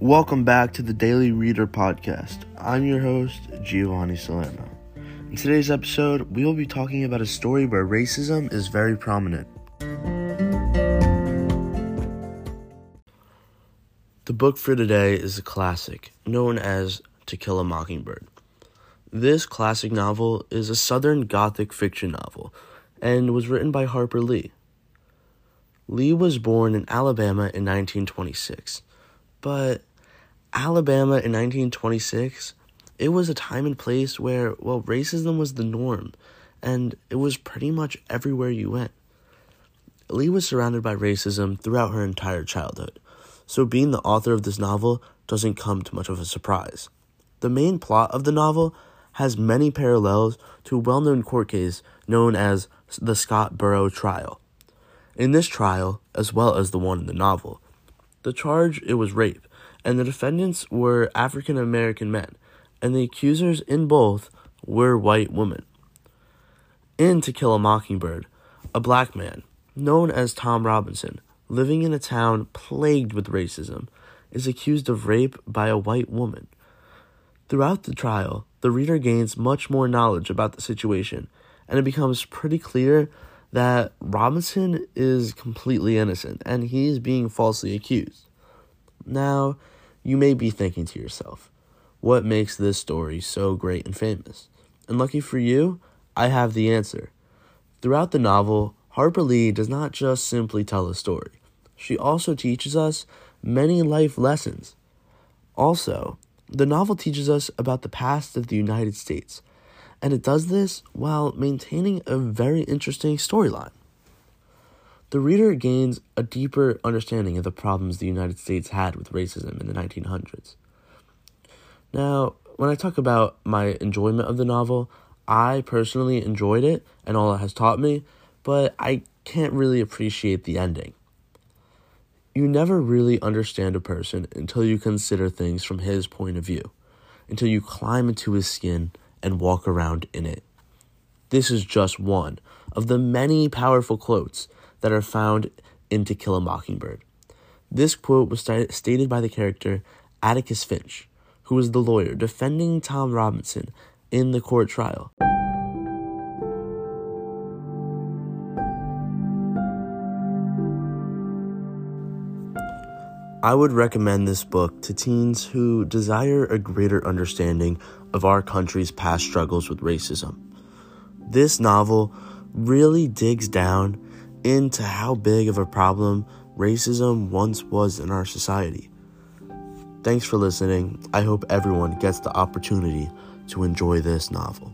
Welcome back to the Daily Reader Podcast. I'm your host, Giovanni Salerno. In today's episode, we will be talking about a story where racism is very prominent. The book for today is a classic known as To Kill a Mockingbird. This classic novel is a Southern Gothic fiction novel and was written by Harper Lee. Lee was born in Alabama in 1926, but Alabama in 1926, it was a time and place where, well, racism was the norm, and it was pretty much everywhere you went. Lee was surrounded by racism throughout her entire childhood, so being the author of this novel doesn't come to much of a surprise. The main plot of the novel has many parallels to a well known court case known as the Scottsboro trial. In this trial, as well as the one in the novel, the charge it was rape, and the defendants were African American men, and the accusers in both were white women. In To Kill a Mockingbird, a black man, known as Tom Robinson, living in a town plagued with racism, is accused of rape by a white woman. Throughout the trial, the reader gains much more knowledge about the situation, and it becomes pretty clear that Robinson is completely innocent and he is being falsely accused. Now, you may be thinking to yourself, what makes this story so great and famous? And lucky for you, I have the answer. Throughout the novel, Harper Lee does not just simply tell a story, she also teaches us many life lessons. Also, the novel teaches us about the past of the United States and it does this while maintaining a very interesting storyline. The reader gains a deeper understanding of the problems the United States had with racism in the 1900s. Now, when I talk about my enjoyment of the novel, I personally enjoyed it and all it has taught me, but I can't really appreciate the ending. You never really understand a person until you consider things from his point of view, until you climb into his skin and walk around in it. This is just one of the many powerful quotes that are found in To Kill a Mockingbird. This quote was st- stated by the character Atticus Finch, who was the lawyer defending Tom Robinson in the court trial. I would recommend this book to teens who desire a greater understanding of our country's past struggles with racism. This novel really digs down into how big of a problem racism once was in our society. Thanks for listening. I hope everyone gets the opportunity to enjoy this novel.